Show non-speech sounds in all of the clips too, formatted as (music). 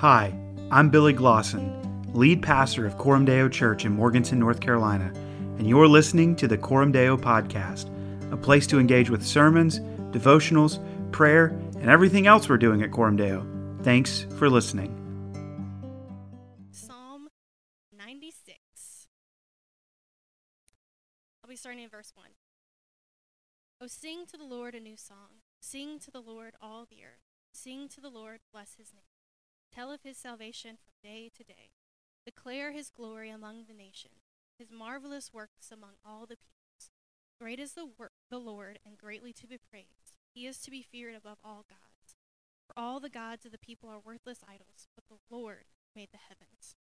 Hi, I'm Billy Glosson, lead pastor of Coram Deo Church in Morganton, North Carolina, and you're listening to the Coram Deo Podcast, a place to engage with sermons, devotionals, prayer, and everything else we're doing at Coram Deo. Thanks for listening. Psalm 96. I'll be starting in verse 1. Oh, sing to the Lord a new song. Sing to the Lord all the earth. Sing to the Lord, bless his name. Tell of his salvation from day to day. Declare his glory among the nations, his marvelous works among all the peoples. Great is the, wor- the Lord, and greatly to be praised. He is to be feared above all gods. For all the gods of the people are worthless idols, but the Lord made the heavens.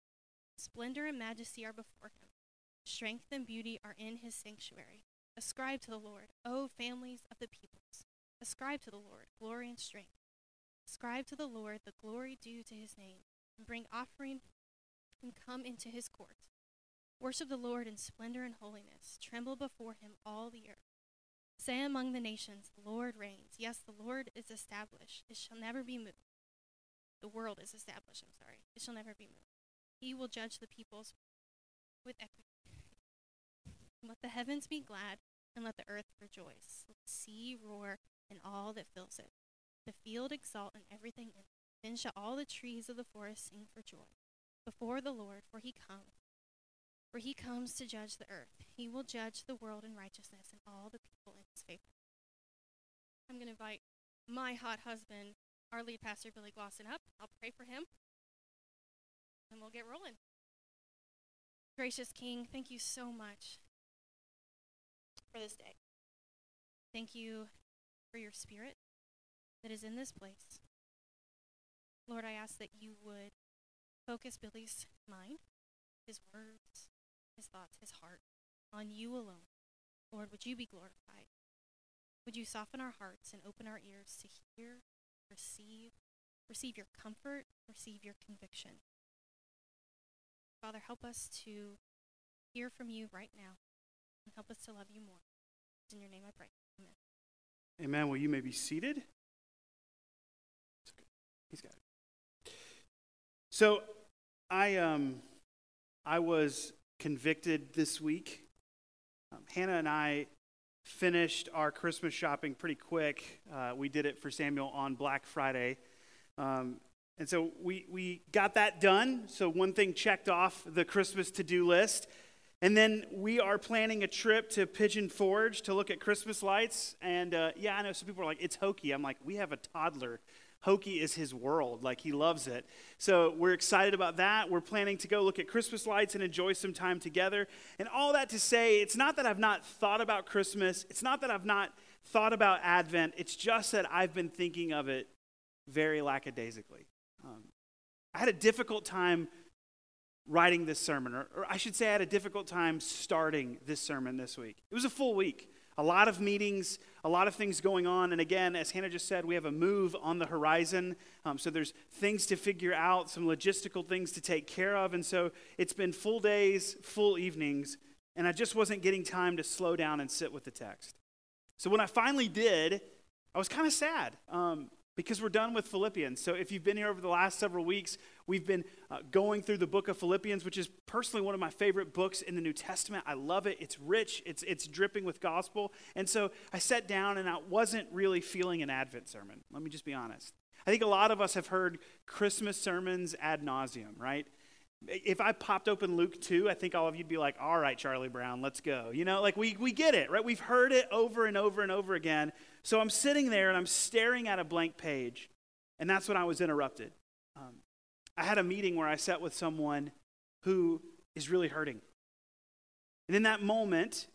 Splendor and majesty are before him. Strength and beauty are in his sanctuary. Ascribe to the Lord, O families of the peoples. Ascribe to the Lord glory and strength. Ascribe to the Lord the glory due to his name, and bring offering and come into his court. Worship the Lord in splendor and holiness. Tremble before him, all the earth. Say among the nations, The Lord reigns. Yes, the Lord is established. It shall never be moved. The world is established, I'm sorry. It shall never be moved. He will judge the peoples with equity. (laughs) Let the heavens be glad, and let the earth rejoice. Let the sea roar, and all that fills it. The field exult, and everything in it. Then shall all the trees of the forest sing for joy before the Lord, for he comes. For he comes to judge the earth. He will judge the world in righteousness, and all the people in his favor. I'm going to invite my hot husband, our lead pastor, Billy Glosson, up. I'll pray for him, and we'll get rolling. Gracious King, thank you so much for this day. Thank you for your spirit that is in this place. Lord, I ask that you would focus Billy's mind, his words, his thoughts, his heart on you alone. Lord, would you be glorified? Would you soften our hearts and open our ears to hear, receive, receive your comfort, receive your conviction? Father, help us to hear from you right now and help us to love you more. In your name I pray. Amen. Amen. Well, you may be seated. So, I um, I was convicted this week. Um, Hannah and I finished our Christmas shopping pretty quick. Uh, we did it for Samuel on Black Friday. Um, and so we, we got that done. So one thing checked off the Christmas to do list. And then we are planning a trip to Pigeon Forge to look at Christmas lights. And uh, yeah, I know some people are like, it's hokey. I'm like, we have a toddler. Hokey is his world. Like, he loves it. So we're excited about that. We're planning to go look at Christmas lights and enjoy some time together. And all that to say, it's not that I've not thought about Christmas, it's not that I've not thought about Advent. It's just that I've been thinking of it very lackadaisically. Um, I had a difficult time writing this sermon, or, or, I should say, I had a difficult time starting this sermon this week. It was a full week, a lot of meetings, a lot of things going on. And again, as Hannah just said, we have a move on the horizon. Um, so there's things to figure out, some logistical things to take care of. And so it's been full days, full evenings, and I just wasn't getting time to slow down and sit with the text. So when I finally did, I was kind of sad. Um, because we're done with Philippians. So, if you've been here over the last several weeks, we've been uh, going through the book of Philippians, which is personally one of my favorite books in the New Testament. I love it. It's rich, it's, it's dripping with gospel. And so, I sat down and I wasn't really feeling an Advent sermon. Let me just be honest. I think a lot of us have heard Christmas sermons ad nauseum, right? If I popped open Luke 2, I think all of you'd be like, all right, Charlie Brown, let's go. You know, like we, we get it, right? We've heard it over and over and over again. So I'm sitting there and I'm staring at a blank page, and that's when I was interrupted. Um, I had a meeting where I sat with someone who is really hurting. And in that moment,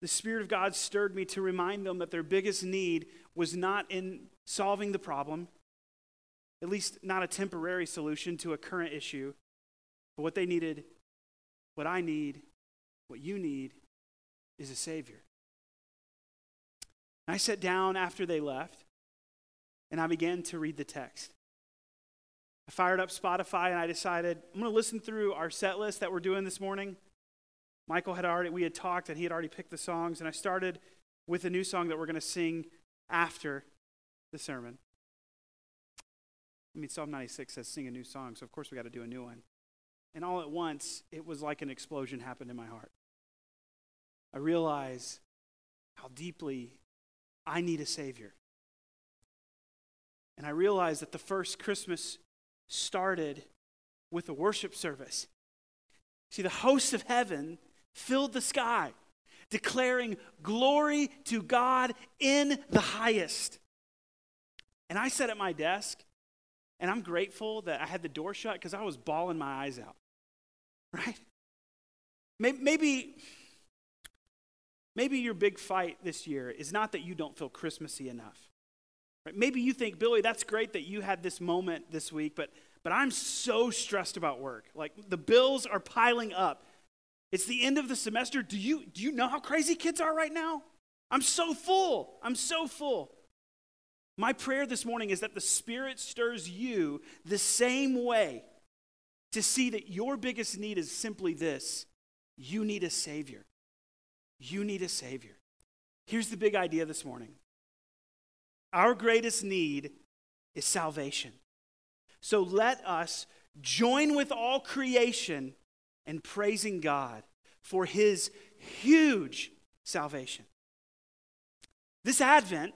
the Spirit of God stirred me to remind them that their biggest need was not in solving the problem, at least not a temporary solution to a current issue, but what they needed, what I need, what you need, is a Savior. I sat down after they left and I began to read the text. I fired up Spotify and I decided I'm going to listen through our set list that we're doing this morning. Michael had already, we had talked and he had already picked the songs, and I started with a new song that we're going to sing after the sermon. I mean, Psalm 96 says, sing a new song, so of course we got to do a new one. And all at once, it was like an explosion happened in my heart. I realized how deeply I need a Savior. And I realized that the first Christmas started with a worship service. See, the hosts of heaven filled the sky, declaring glory to God in the highest. And I sat at my desk, and I'm grateful that I had the door shut because I was bawling my eyes out. Right? Maybe, maybe your big fight this year is not that you don't feel Christmassy enough. Right? Maybe you think, Billy, that's great that you had this moment this week, but, but I'm so stressed about work. Like the bills are piling up. It's the end of the semester. Do you, do you know how crazy kids are right now? I'm so full. I'm so full. My prayer this morning is that the Spirit stirs you the same way to see that your biggest need is simply this you need a Savior. You need a Savior. Here's the big idea this morning our greatest need is salvation. So let us join with all creation in praising God for his huge salvation. This Advent,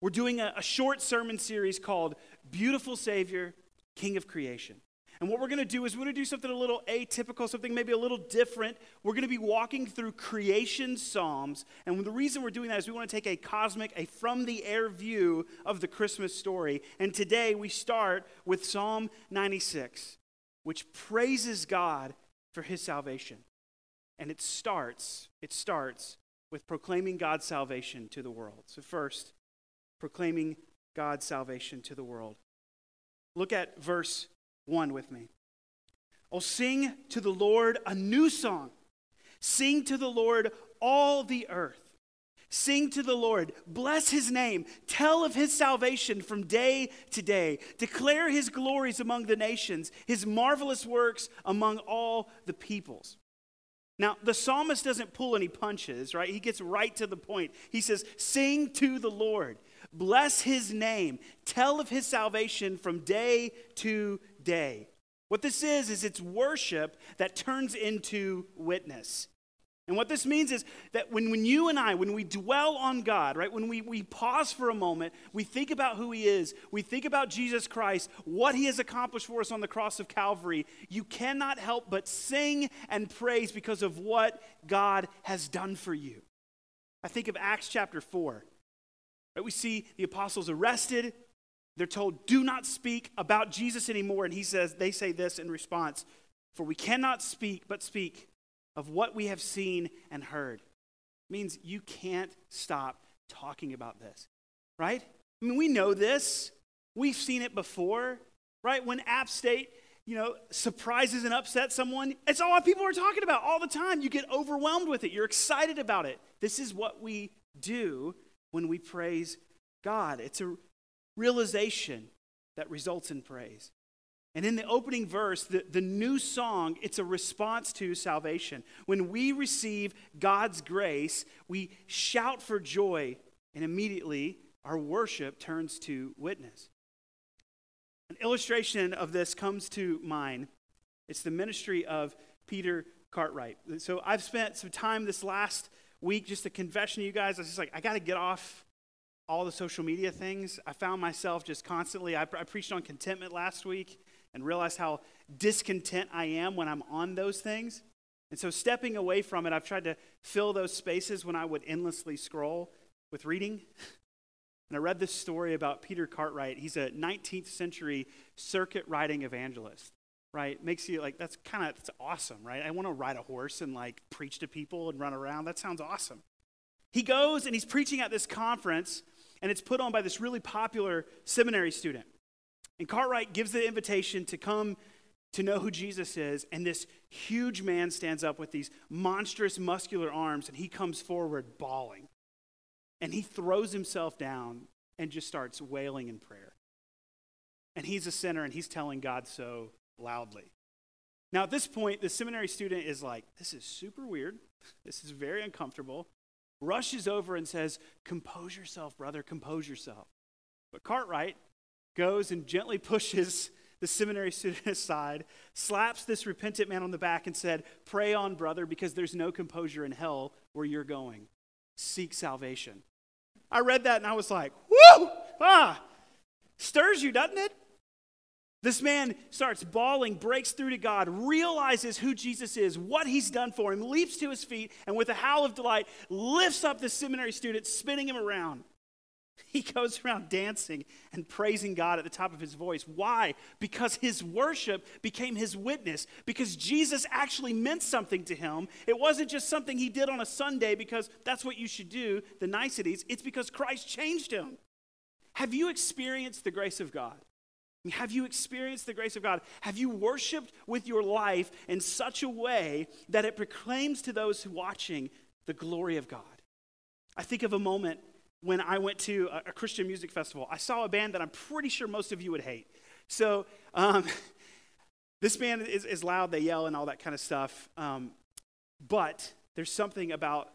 we're doing a, a short sermon series called Beautiful Savior, King of Creation. And what we're going to do is we're going to do something a little atypical, something maybe a little different. We're going to be walking through creation psalms. And the reason we're doing that is we want to take a cosmic, a from the air view of the Christmas story. And today we start with Psalm 96, which praises God for his salvation. And it starts, it starts with proclaiming God's salvation to the world. So first, proclaiming God's salvation to the world. Look at verse 1 with me. Oh, sing to the Lord a new song. Sing to the Lord all the earth. Sing to the Lord, bless his name, tell of his salvation from day to day, declare his glories among the nations, his marvelous works among all the peoples. Now, the psalmist doesn't pull any punches, right? He gets right to the point. He says, Sing to the Lord, bless his name, tell of his salvation from day to day. What this is, is it's worship that turns into witness. And what this means is that when, when you and I, when we dwell on God, right, when we, we pause for a moment, we think about who He is, we think about Jesus Christ, what He has accomplished for us on the cross of Calvary, you cannot help but sing and praise because of what God has done for you. I think of Acts chapter 4. Right, we see the apostles arrested, they're told, do not speak about Jesus anymore. And he says, they say this in response For we cannot speak, but speak of what we have seen and heard. It means you can't stop talking about this, right? I mean, we know this. We've seen it before, right? When App State, you know, surprises and upsets someone, it's all people are talking about all the time. You get overwhelmed with it. You're excited about it. This is what we do when we praise God. It's a realization that results in praise. And in the opening verse, the, the new song, it's a response to salvation. When we receive God's grace, we shout for joy, and immediately our worship turns to witness. An illustration of this comes to mind. It's the ministry of Peter Cartwright. So I've spent some time this last week, just a confession to you guys. I was just like, I got to get off all the social media things, I found myself just constantly, I, I preached on contentment last week and realized how discontent I am when I'm on those things. And so, stepping away from it, I've tried to fill those spaces when I would endlessly scroll with reading. (laughs) And I read this story about Peter Cartwright. He's a 19th century circuit riding evangelist, right? Makes you like, that's kind of, that's awesome, right? I want to ride a horse and like preach to people and run around. That sounds awesome. He goes and he's preaching at this conference and it's put on by this really popular seminary student. And Cartwright gives the invitation to come to know who Jesus is, and this huge man stands up with these monstrous muscular arms, and he comes forward bawling. And he throws himself down and just starts wailing in prayer. And he's a sinner, and he's telling God so loudly. Now, at this point, the seminary student is like, This is super weird. This is very uncomfortable rushes over and says, Compose yourself, brother, compose yourself. But Cartwright, goes and gently pushes the seminary student (laughs) aside, slaps this repentant man on the back, and said, Pray on, brother, because there's no composure in hell where you're going. Seek salvation. I read that and I was like, Whoo! Ah! Stirs you, doesn't it? This man starts bawling, breaks through to God, realizes who Jesus is, what he's done for him, leaps to his feet, and with a howl of delight, lifts up the seminary student, spinning him around. He goes around dancing and praising God at the top of his voice. Why? Because his worship became his witness, because Jesus actually meant something to him. It wasn't just something he did on a Sunday because that's what you should do, the niceties. It's because Christ changed him. Have you experienced the grace of God? Have you experienced the grace of God? Have you worshiped with your life in such a way that it proclaims to those watching the glory of God? I think of a moment when I went to a, Christian music festival. I saw a band that I'm pretty sure most of you would hate. So, um, (laughs) this band is, is, loud, they yell, and all that kind of stuff. Um, but there's something about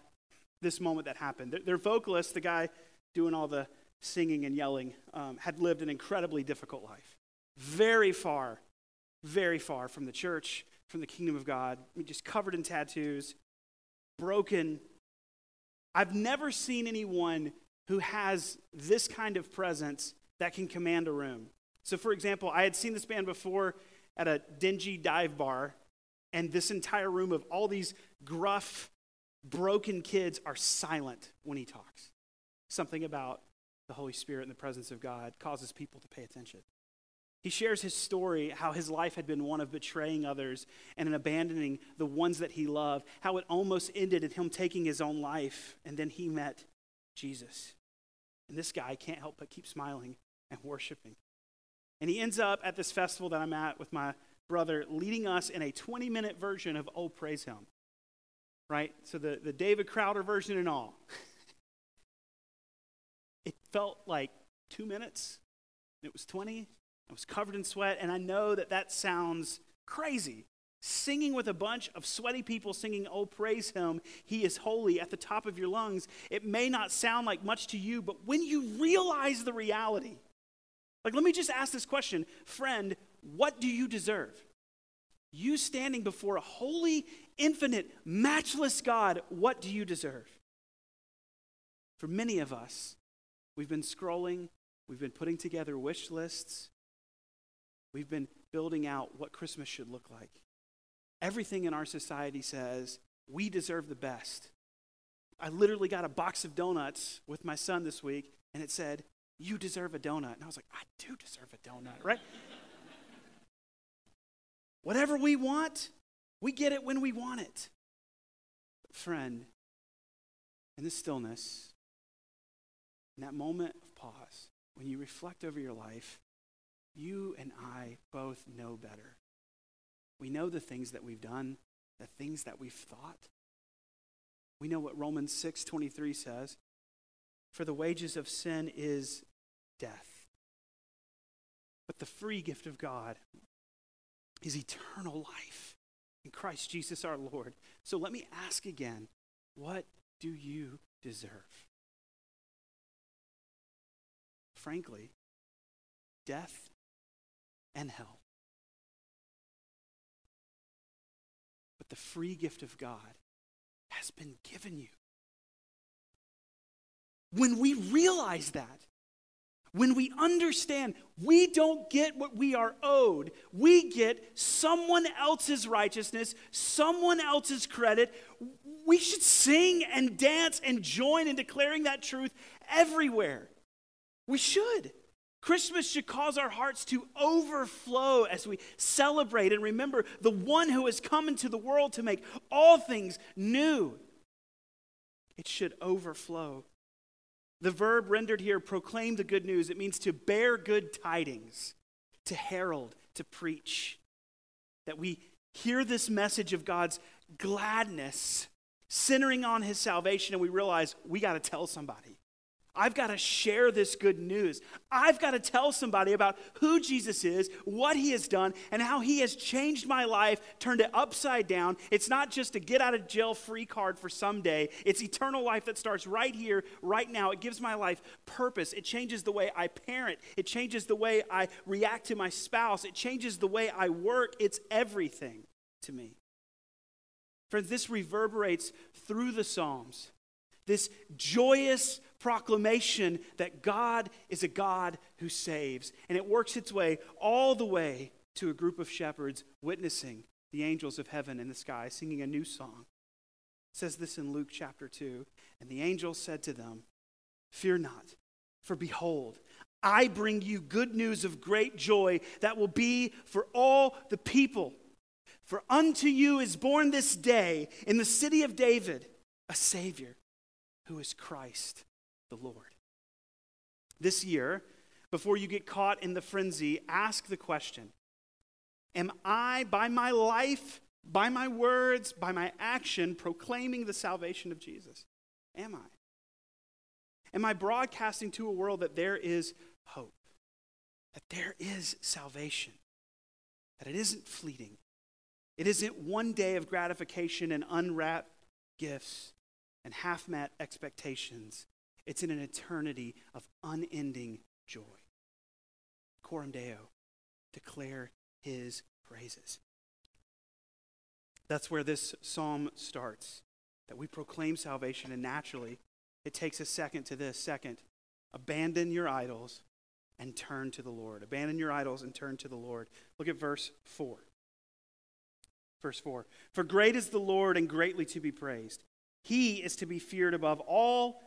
this moment that happened. Their, their vocalist, the guy doing all the singing and yelling, um, had lived an incredibly difficult life very far, very far from the church, from the kingdom of God, I mean, just covered in tattoos, broken. I've never seen anyone who has this kind of presence that can command a room. So, for example, I had seen this band before at a dingy dive bar, and this entire room of all these gruff, broken kids are silent when he talks. Something about the Holy Spirit and the presence of God causes people to pay attention. He shares his story, how his life had been one of betraying others and in abandoning the ones that he loved, how it almost ended in him taking his own life, and then he met Jesus. And this guy can't help but keep smiling and worshiping. And he ends up at this festival that I'm at with my brother, leading us in a 20 minute version of Oh Praise Him. Right? So the, the David Crowder version and all. (laughs) it felt like two minutes. It was 20. I was covered in sweat, and I know that that sounds crazy. Singing with a bunch of sweaty people singing, Oh, praise him, he is holy, at the top of your lungs. It may not sound like much to you, but when you realize the reality, like, let me just ask this question Friend, what do you deserve? You standing before a holy, infinite, matchless God, what do you deserve? For many of us, we've been scrolling, we've been putting together wish lists, We've been building out what Christmas should look like. Everything in our society says we deserve the best. I literally got a box of donuts with my son this week, and it said, You deserve a donut. And I was like, I do deserve a donut, right? Whatever we want, we get it when we want it. But friend, in the stillness, in that moment of pause, when you reflect over your life, you and I both know better. We know the things that we've done, the things that we've thought. We know what Romans 6:23 says, for the wages of sin is death. But the free gift of God is eternal life in Christ Jesus our Lord. So let me ask again, what do you deserve? Frankly, death and hell. But the free gift of God has been given you. When we realize that, when we understand we don't get what we are owed, we get someone else's righteousness, someone else's credit. We should sing and dance and join in declaring that truth everywhere. We should. Christmas should cause our hearts to overflow as we celebrate and remember the one who has come into the world to make all things new. It should overflow. The verb rendered here, proclaim the good news, it means to bear good tidings, to herald, to preach. That we hear this message of God's gladness centering on his salvation and we realize we got to tell somebody. I've got to share this good news. I've got to tell somebody about who Jesus is, what he has done, and how he has changed my life, turned it upside down. It's not just a get out of jail free card for someday, it's eternal life that starts right here, right now. It gives my life purpose. It changes the way I parent, it changes the way I react to my spouse, it changes the way I work. It's everything to me. Friends, this reverberates through the Psalms. This joyous proclamation that God is a God who saves. And it works its way all the way to a group of shepherds witnessing the angels of heaven in the sky, singing a new song. It says this in Luke chapter 2. And the angel said to them, Fear not, for behold, I bring you good news of great joy that will be for all the people. For unto you is born this day in the city of David a Savior who is Christ the Lord. This year, before you get caught in the frenzy, ask the question Am I, by my life, by my words, by my action, proclaiming the salvation of Jesus? Am I? Am I broadcasting to a world that there is hope, that there is salvation, that it isn't fleeting, it isn't one day of gratification and unwrapped gifts and half met expectations. It's in an eternity of unending joy. Coram Deo, declare his praises. That's where this psalm starts, that we proclaim salvation, and naturally, it takes a second to this. Second, abandon your idols and turn to the Lord. Abandon your idols and turn to the Lord. Look at verse 4. Verse 4 For great is the Lord and greatly to be praised. He is to be feared above all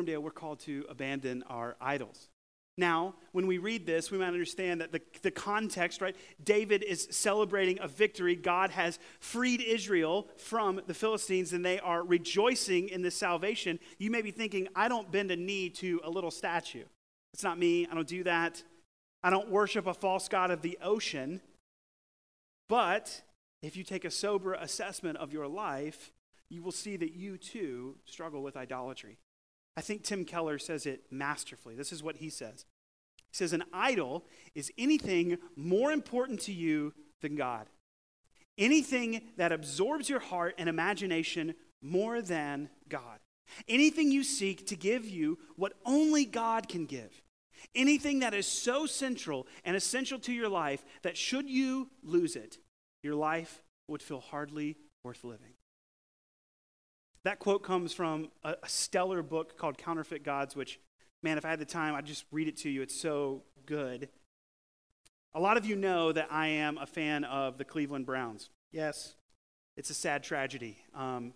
Deo, we're called to abandon our idols. Now, when we read this, we might understand that the, the context, right? David is celebrating a victory. God has freed Israel from the Philistines and they are rejoicing in this salvation. You may be thinking, I don't bend a knee to a little statue. It's not me. I don't do that. I don't worship a false god of the ocean. But if you take a sober assessment of your life, you will see that you too struggle with idolatry. I think Tim Keller says it masterfully. This is what he says. He says, An idol is anything more important to you than God, anything that absorbs your heart and imagination more than God, anything you seek to give you what only God can give. Anything that is so central and essential to your life that should you lose it, your life would feel hardly worth living. That quote comes from a, a, stellar book called Counterfeit Gods, which, man, if I had the time, I'd just read it to you. It's so good. A lot of you know that I am a fan of the Cleveland Browns. Yes, it's a sad tragedy. Um,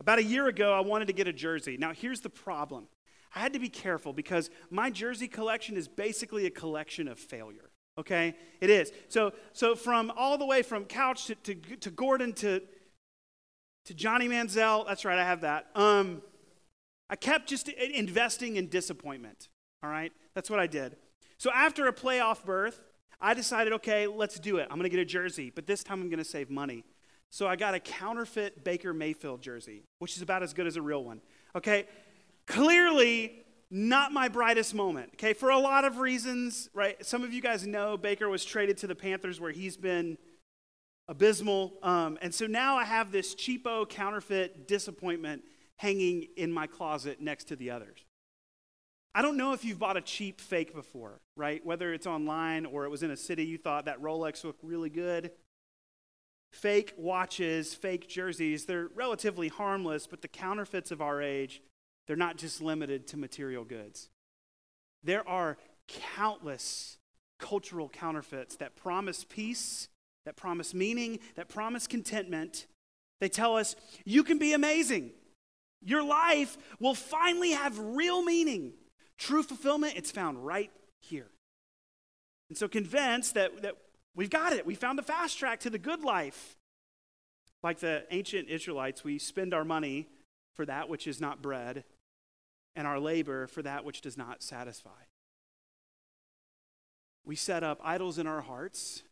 about a year ago, I wanted to get a jersey. Now, here's the problem I had to be careful because my jersey collection is basically a collection of failure. Okay? It is. So, so from all the way from Couch to, to, to Gordon to, to Johnny Manziel, that's right, I have that. Um, I kept just investing in disappointment. All right? That's what I did. So after a playoff berth, I decided, okay, let's do it. I'm going to get a jersey, but this time I'm going to save money. So I got a counterfeit Baker Mayfield jersey, which is about as good as a real one. Okay? Clearly, not my brightest moment. Okay, for a lot of reasons, right? Some of you guys know Baker was traded to the Panthers where he's been abysmal. Um, and so now I have this cheapo counterfeit disappointment hanging in my closet next to the others. I don't know if you've bought a cheap fake before, right? Whether it's online or it was in a city you thought that Rolex looked really good. Fake watches, fake jerseys, they're relatively harmless, but the counterfeits of our age they're not just limited to material goods. There are countless cultural counterfeits that promise peace, that promise meaning, that promise contentment. They tell us, you can be amazing. Your life will finally have real meaning. True fulfillment, it's found right here. And so convinced that, that we've got it, we found the fast track to the good life. Like the ancient Israelites, we spend our money for that which is not bread and our labor for that which does not satisfy. We set up idols in our hearts.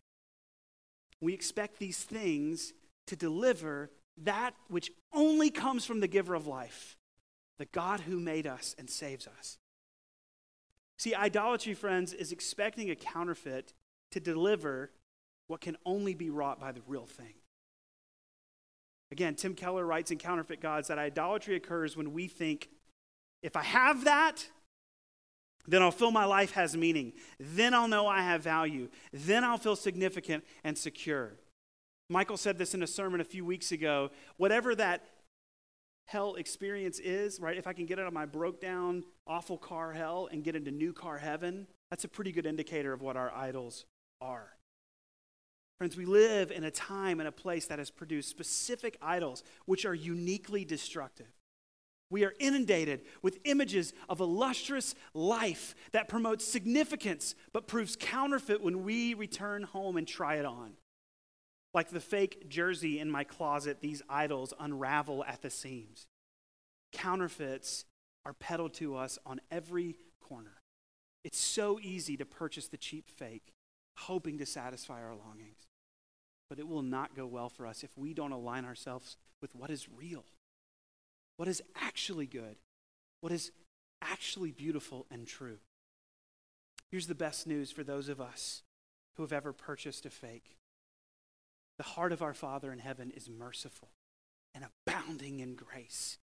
We expect these things to deliver that which only comes from the giver of life, the God who made us and saves us. See, idolatry, friends, is expecting a counterfeit to deliver what can only be wrought by the real thing. Again, Tim Keller writes in Counterfeit Gods that idolatry occurs when we think, if I have that, then I'll feel my life has meaning. Then I'll know I have value. Then I'll feel significant and secure. Michael said this in a sermon a few weeks ago. Whatever that hell experience is, right? If I can get out of my broke down, awful car hell and get into new car heaven, that's a pretty good indicator of what our idols are. Friends, we live in a time and a place that has produced specific idols which are uniquely destructive. We are inundated with images of a lustrous life that promotes significance but proves counterfeit when we return home and try it on. Like the fake jersey in my closet, these idols unravel at the seams. Counterfeits are peddled to us on every corner. It's so easy to purchase the cheap fake, hoping to satisfy our longings. But it will not go well for us if we don't align ourselves with what is real, what is actually good, what is actually beautiful and true. Here's the best news for those of us who have ever purchased a fake the heart of our Father in heaven is merciful and abounding in grace.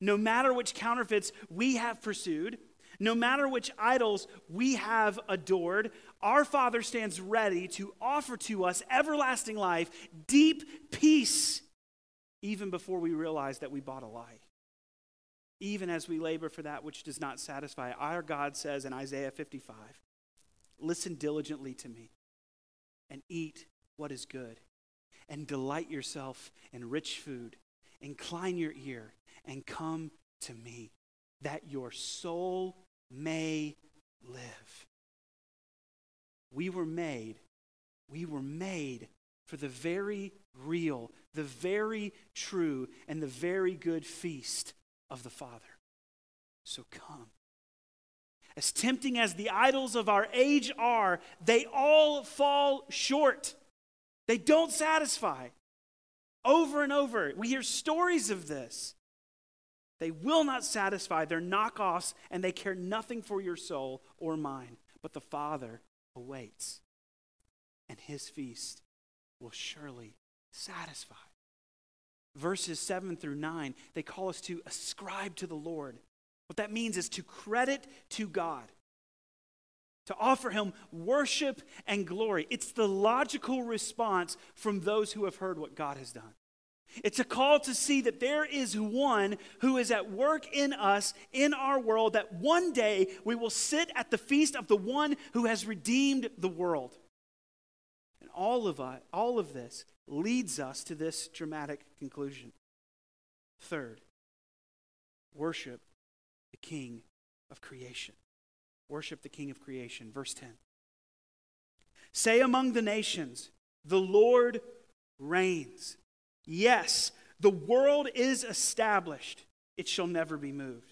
No matter which counterfeits we have pursued, no matter which idols we have adored, our Father stands ready to offer to us everlasting life, deep peace, even before we realize that we bought a lie. Even as we labor for that which does not satisfy, our God says in Isaiah 55 Listen diligently to me and eat what is good and delight yourself in rich food. Incline your ear and come to me, that your soul may live. We were made, we were made for the very real, the very true, and the very good feast of the Father. So come. As tempting as the idols of our age are, they all fall short. They don't satisfy. Over and over, we hear stories of this. They will not satisfy. They're knockoffs, and they care nothing for your soul or mine. But the Father awaits, and his feast will surely satisfy. Verses 7 through 9, they call us to ascribe to the Lord. What that means is to credit to God to offer him worship and glory. It's the logical response from those who have heard what God has done. It's a call to see that there is one who is at work in us, in our world, that one day we will sit at the feast of the one who has redeemed the world. All of, us, all of this leads us to this dramatic conclusion. Third, worship the King of creation. Worship the King of creation. Verse 10. Say among the nations, the Lord reigns. Yes, the world is established, it shall never be moved.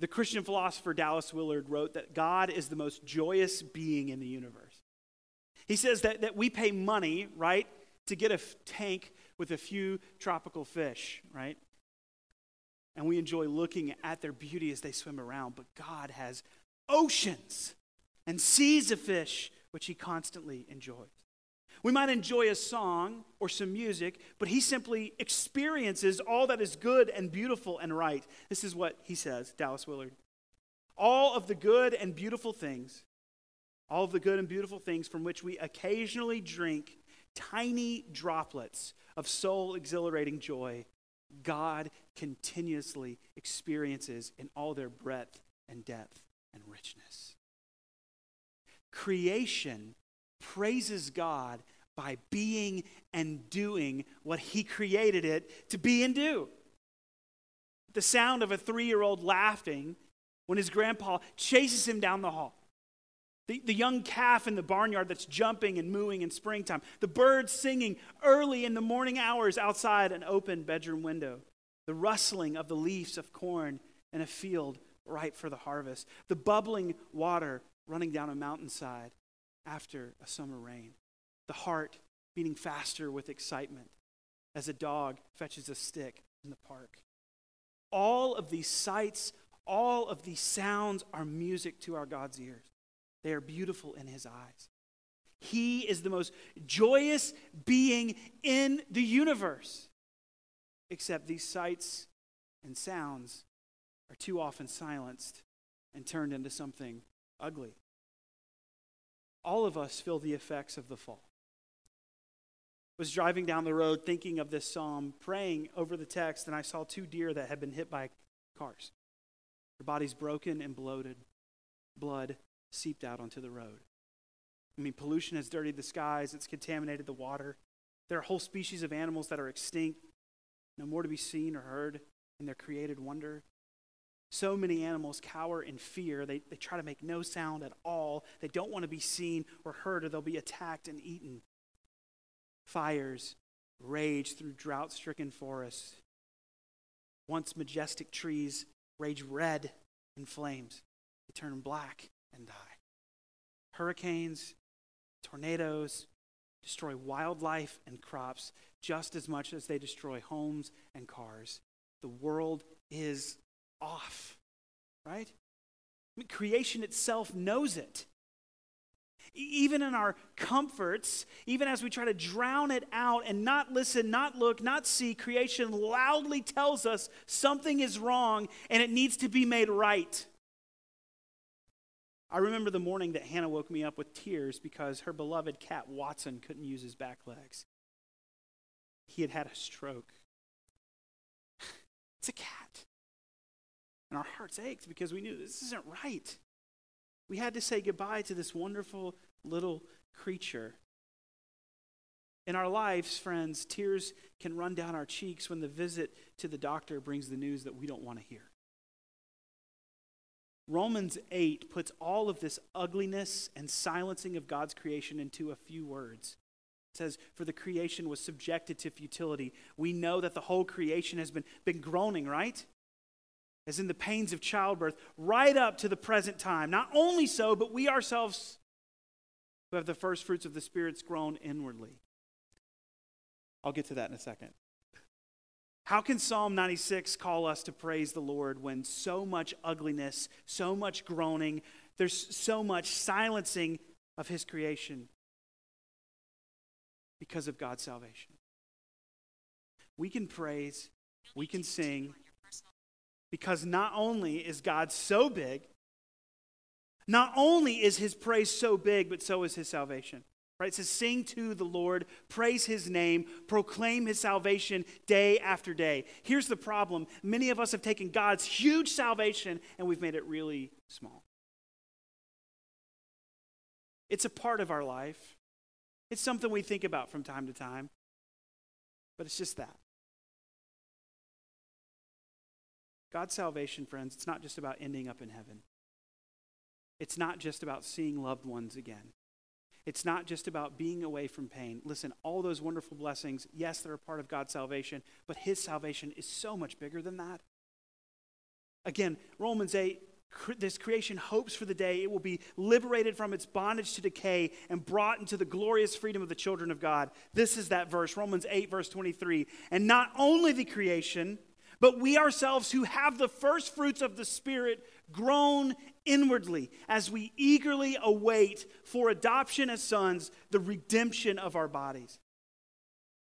The Christian philosopher Dallas Willard wrote that God is the most joyous being in the universe. He says that, that we pay money, right, to get a f- tank with a few tropical fish, right? And we enjoy looking at their beauty as they swim around. But God has oceans and seas of fish which he constantly enjoys. We might enjoy a song or some music, but he simply experiences all that is good and beautiful and right. This is what he says, Dallas Willard. All of the good and beautiful things all of the good and beautiful things from which we occasionally drink tiny droplets of soul exhilarating joy, God continuously experiences in all their breadth and depth and richness. Creation praises God by being and doing what He created it to be and do. The sound of a three year old laughing when his grandpa chases him down the hall. The, the young calf in the barnyard that's jumping and mooing in springtime. The birds singing early in the morning hours outside an open bedroom window. The rustling of the leaves of corn in a field ripe for the harvest. The bubbling water running down a mountainside after a summer rain. The heart beating faster with excitement as a dog fetches a stick in the park. All of these sights, all of these sounds are music to our God's ears. They are beautiful in his eyes. He is the most joyous being in the universe. Except these sights and sounds are too often silenced and turned into something ugly. All of us feel the effects of the fall. Was driving down the road thinking of this psalm, praying over the text, and I saw two deer that had been hit by cars. Their bodies broken and bloated, blood seeped out onto the road. I mean, pollution has dirtied the skies, it's contaminated the water. There are whole species of animals that are extinct, no more to be seen or heard in their created wonder. So many animals cower in fear. They, they try to make no sound at all. They don't want to be seen or heard, or they'll be attacked and eaten. Fires rage through drought stricken forests. Once majestic trees rage red in flames, they turn black and die. Hurricanes, tornadoes destroy wildlife and crops just as much as they destroy homes and cars. The world is off, right? I mean, creation itself knows it. Even in our comforts, even as we try to drown it out and not listen, not look, not see, creation loudly tells us something is wrong and it needs to be made right. I remember the morning that Hannah woke me up with tears because her beloved cat Watson couldn't use his back legs. He had had a stroke. (sighs) it's a cat. And our hearts ached because we knew this isn't right. We had to say goodbye to this wonderful little creature. In our lives, friends, tears can run down our cheeks when the visit to the doctor brings the news that we don't want to hear. Romans 8 puts all of this ugliness and silencing of God's creation into a few words. It says, For the creation was subjected to futility. We know that the whole creation has been, been groaning, right? As in the pains of childbirth, right up to the present time. Not only so, but we ourselves who have the first fruits of the spirits groan inwardly. I'll get to that in a second. How can Psalm 96 call us to praise the Lord when so much ugliness, so much groaning, there's so much silencing of his creation? Because of God's salvation. We can praise, we can sing, because not only is God so big, not only is his praise so big, but so is his salvation. Right? It says, sing to the Lord, praise his name, proclaim his salvation day after day. Here's the problem many of us have taken God's huge salvation and we've made it really small. It's a part of our life, it's something we think about from time to time, but it's just that. God's salvation, friends, it's not just about ending up in heaven. It's not just about seeing loved ones again. It's not just about being away from pain. Listen, all those wonderful blessings, yes, they're a part of God's salvation, but His salvation is so much bigger than that. Again, Romans 8, this creation hopes for the day it will be liberated from its bondage to decay and brought into the glorious freedom of the children of God. This is that verse, Romans 8, verse 23. And not only the creation, but we ourselves who have the first fruits of the Spirit groan inwardly as we eagerly await for adoption as sons, the redemption of our bodies.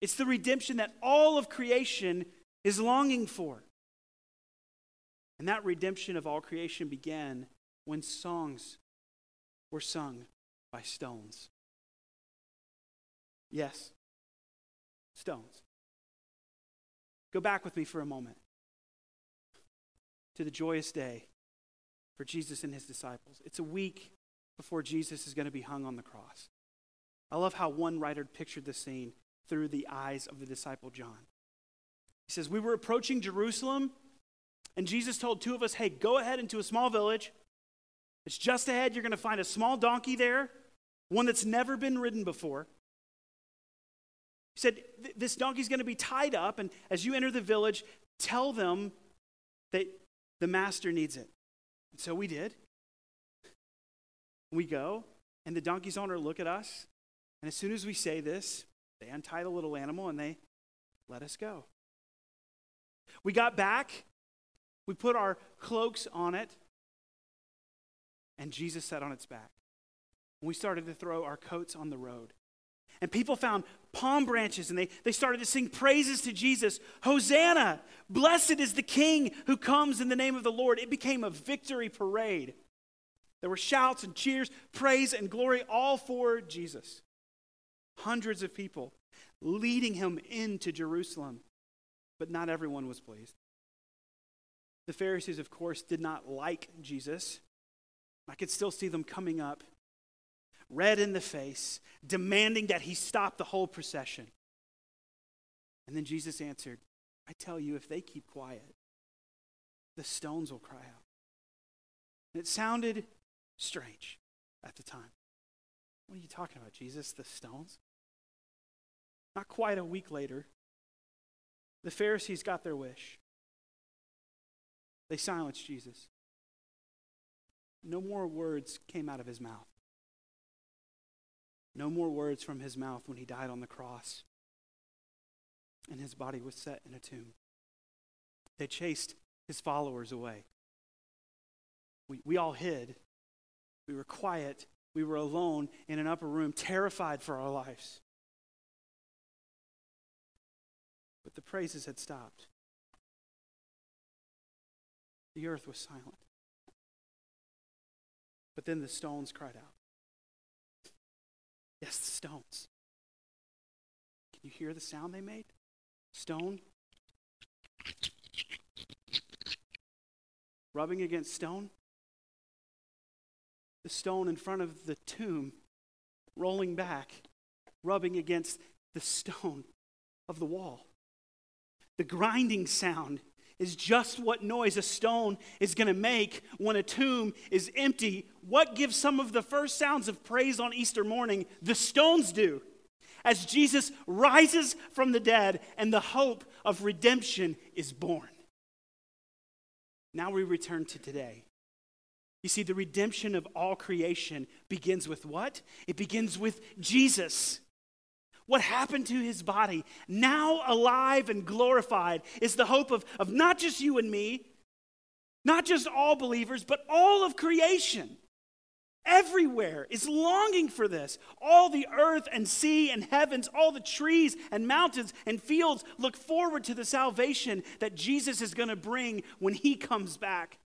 It's the redemption that all of creation is longing for. And that redemption of all creation began when songs were sung by stones. Yes, stones. Go back with me for a moment to the joyous day for Jesus and his disciples. It's a week before Jesus is going to be hung on the cross. I love how one writer pictured the scene through the eyes of the disciple John. He says, We were approaching Jerusalem, and Jesus told two of us, Hey, go ahead into a small village. It's just ahead. You're going to find a small donkey there, one that's never been ridden before. He said, This donkey's going to be tied up, and as you enter the village, tell them that the master needs it. And so we did. We go, and the donkey's owner look at us, and as soon as we say this, they untie the little animal and they let us go. We got back, we put our cloaks on it, and Jesus sat on its back. We started to throw our coats on the road. And people found palm branches and they, they started to sing praises to Jesus. Hosanna! Blessed is the King who comes in the name of the Lord. It became a victory parade. There were shouts and cheers, praise and glory, all for Jesus. Hundreds of people leading him into Jerusalem, but not everyone was pleased. The Pharisees, of course, did not like Jesus. I could still see them coming up red in the face, demanding that he stop the whole procession. And then Jesus answered, I tell you, if they keep quiet, the stones will cry out. And it sounded strange at the time. What are you talking about, Jesus? The stones? Not quite a week later, the Pharisees got their wish. They silenced Jesus. No more words came out of his mouth. No more words from his mouth when he died on the cross and his body was set in a tomb. They chased his followers away. We, we all hid. We were quiet. We were alone in an upper room, terrified for our lives. But the praises had stopped. The earth was silent. But then the stones cried out. Yes, the stones. Can you hear the sound they made? Stone rubbing against stone. The stone in front of the tomb rolling back, rubbing against the stone of the wall. The grinding sound is just what noise a stone is going to make when a tomb is empty. What gives some of the first sounds of praise on Easter morning? The stones do. As Jesus rises from the dead and the hope of redemption is born. Now we return to today. You see, the redemption of all creation begins with what? It begins with Jesus. What happened to his body, now alive and glorified, is the hope of, of not just you and me, not just all believers, but all of creation. Everywhere is longing for this. All the earth and sea and heavens, all the trees and mountains and fields look forward to the salvation that Jesus is going to bring when he comes back.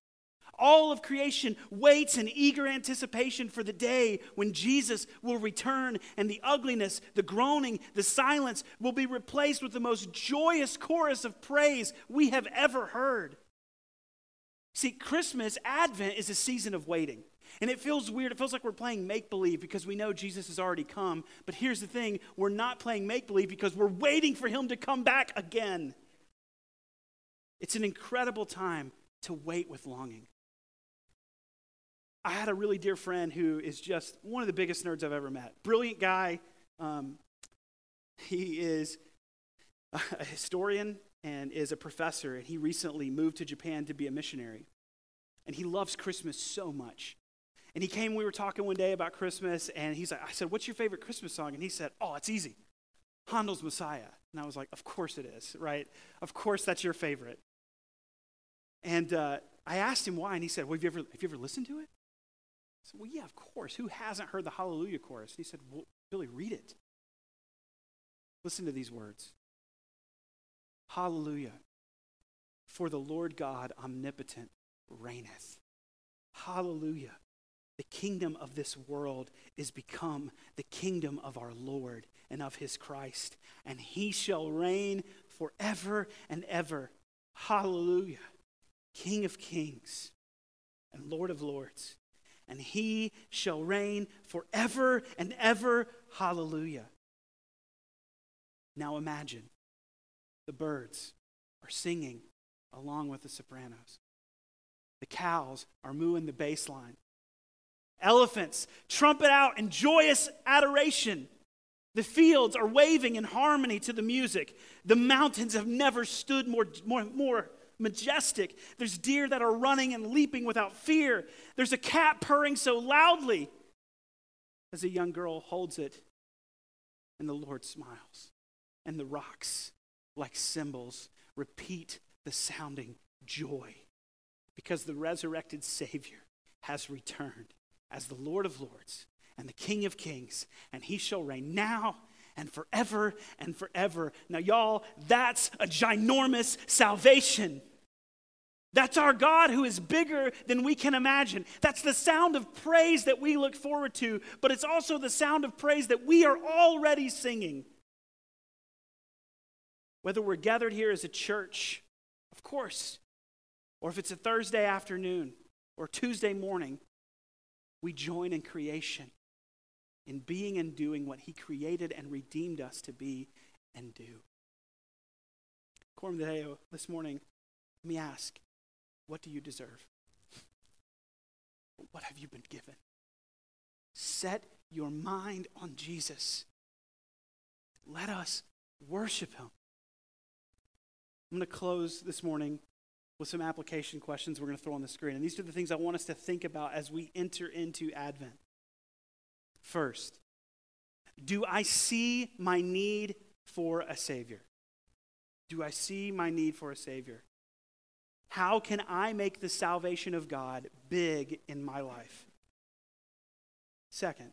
All of creation waits in eager anticipation for the day when Jesus will return and the ugliness, the groaning, the silence will be replaced with the most joyous chorus of praise we have ever heard. See, Christmas, Advent, is a season of waiting. And it feels weird. It feels like we're playing make believe because we know Jesus has already come. But here's the thing we're not playing make believe because we're waiting for him to come back again. It's an incredible time to wait with longing. I had a really dear friend who is just one of the biggest nerds I've ever met. Brilliant guy. Um, he is a historian and is a professor, and he recently moved to Japan to be a missionary. And he loves Christmas so much. And he came, we were talking one day about Christmas, and he's like, I said, What's your favorite Christmas song? And he said, Oh, it's easy. Handel's Messiah. And I was like, Of course it is, right? Of course that's your favorite. And uh, I asked him why, and he said, Well, have you ever, have you ever listened to it? I said, Well, yeah, of course. Who hasn't heard the Hallelujah chorus? And he said, Well, Billy, read it. Listen to these words Hallelujah. For the Lord God omnipotent reigneth. Hallelujah. the kingdom of this world is become the kingdom of our Lord and of his Christ, and he shall reign forever and ever. Hallelujah. King of kings and Lord of lords, and he shall reign forever and ever. Hallelujah. Now imagine the birds are singing along with the sopranos. The cows are mooing the bass line. Elephants trumpet out in joyous adoration. The fields are waving in harmony to the music. The mountains have never stood more, more, more majestic. There's deer that are running and leaping without fear. There's a cat purring so loudly as a young girl holds it, and the Lord smiles. And the rocks, like cymbals, repeat the sounding joy because the resurrected Savior has returned as the Lord of Lords and the King of Kings, and he shall reign now and forever and forever. Now, y'all, that's a ginormous salvation. That's our God who is bigger than we can imagine. That's the sound of praise that we look forward to, but it's also the sound of praise that we are already singing. Whether we're gathered here as a church, of course, or if it's a Thursday afternoon or Tuesday morning, we join in creation, in being and doing what He created and redeemed us to be and do. Coram Deo, this morning, let me ask what do you deserve? What have you been given? Set your mind on Jesus. Let us worship Him. I'm going to close this morning with some application questions we're going to throw on the screen. And these are the things I want us to think about as we enter into Advent. First, do I see my need for a Savior? Do I see my need for a Savior? How can I make the salvation of God big in my life? Second,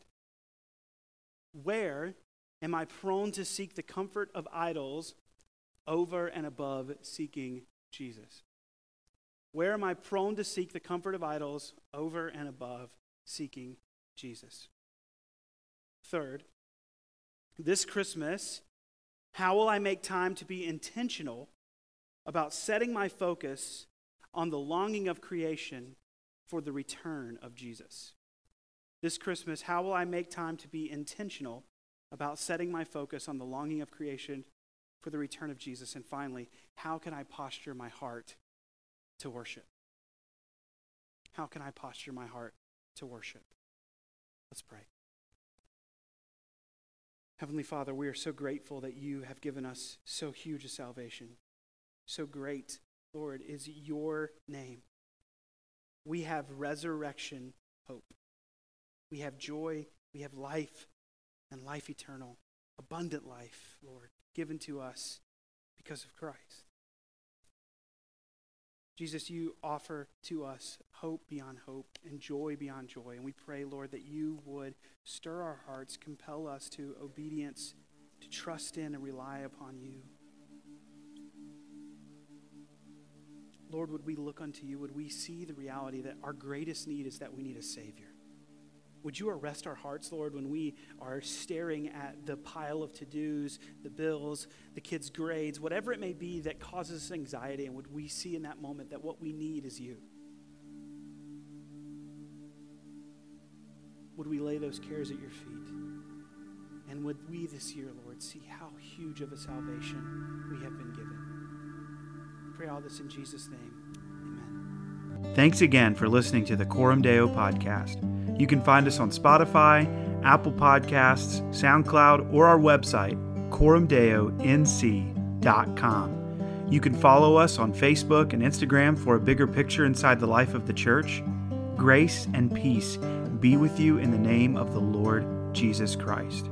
where am I prone to seek the comfort of idols over and above seeking Jesus? Where am I prone to seek the comfort of idols over and above seeking Jesus? Third, this Christmas, how will I make time to be intentional about setting my focus on the longing of creation for the return of Jesus? This Christmas, how will I make time to be intentional about setting my focus on the longing of creation for the return of Jesus? And finally, how can I posture my heart to worship? How can I posture my heart to worship? Let's pray. Heavenly Father, we are so grateful that you have given us so huge a salvation. So great, Lord, is your name. We have resurrection hope. We have joy. We have life and life eternal, abundant life, Lord, given to us because of Christ. Jesus, you offer to us hope beyond hope and joy beyond joy. And we pray, Lord, that you would stir our hearts, compel us to obedience, to trust in and rely upon you. Lord, would we look unto you? Would we see the reality that our greatest need is that we need a Savior? Would you arrest our hearts, Lord, when we are staring at the pile of to dos, the bills, the kids' grades, whatever it may be that causes us anxiety? And would we see in that moment that what we need is you? Would we lay those cares at your feet? And would we this year, Lord, see how huge of a salvation we have been given? Pray all this in Jesus' name. Amen. Thanks again for listening to the Coram Deo podcast. You can find us on Spotify, Apple Podcasts, SoundCloud, or our website, coramdeonc.com. You can follow us on Facebook and Instagram for a bigger picture inside the life of the church. Grace and peace be with you in the name of the Lord Jesus Christ.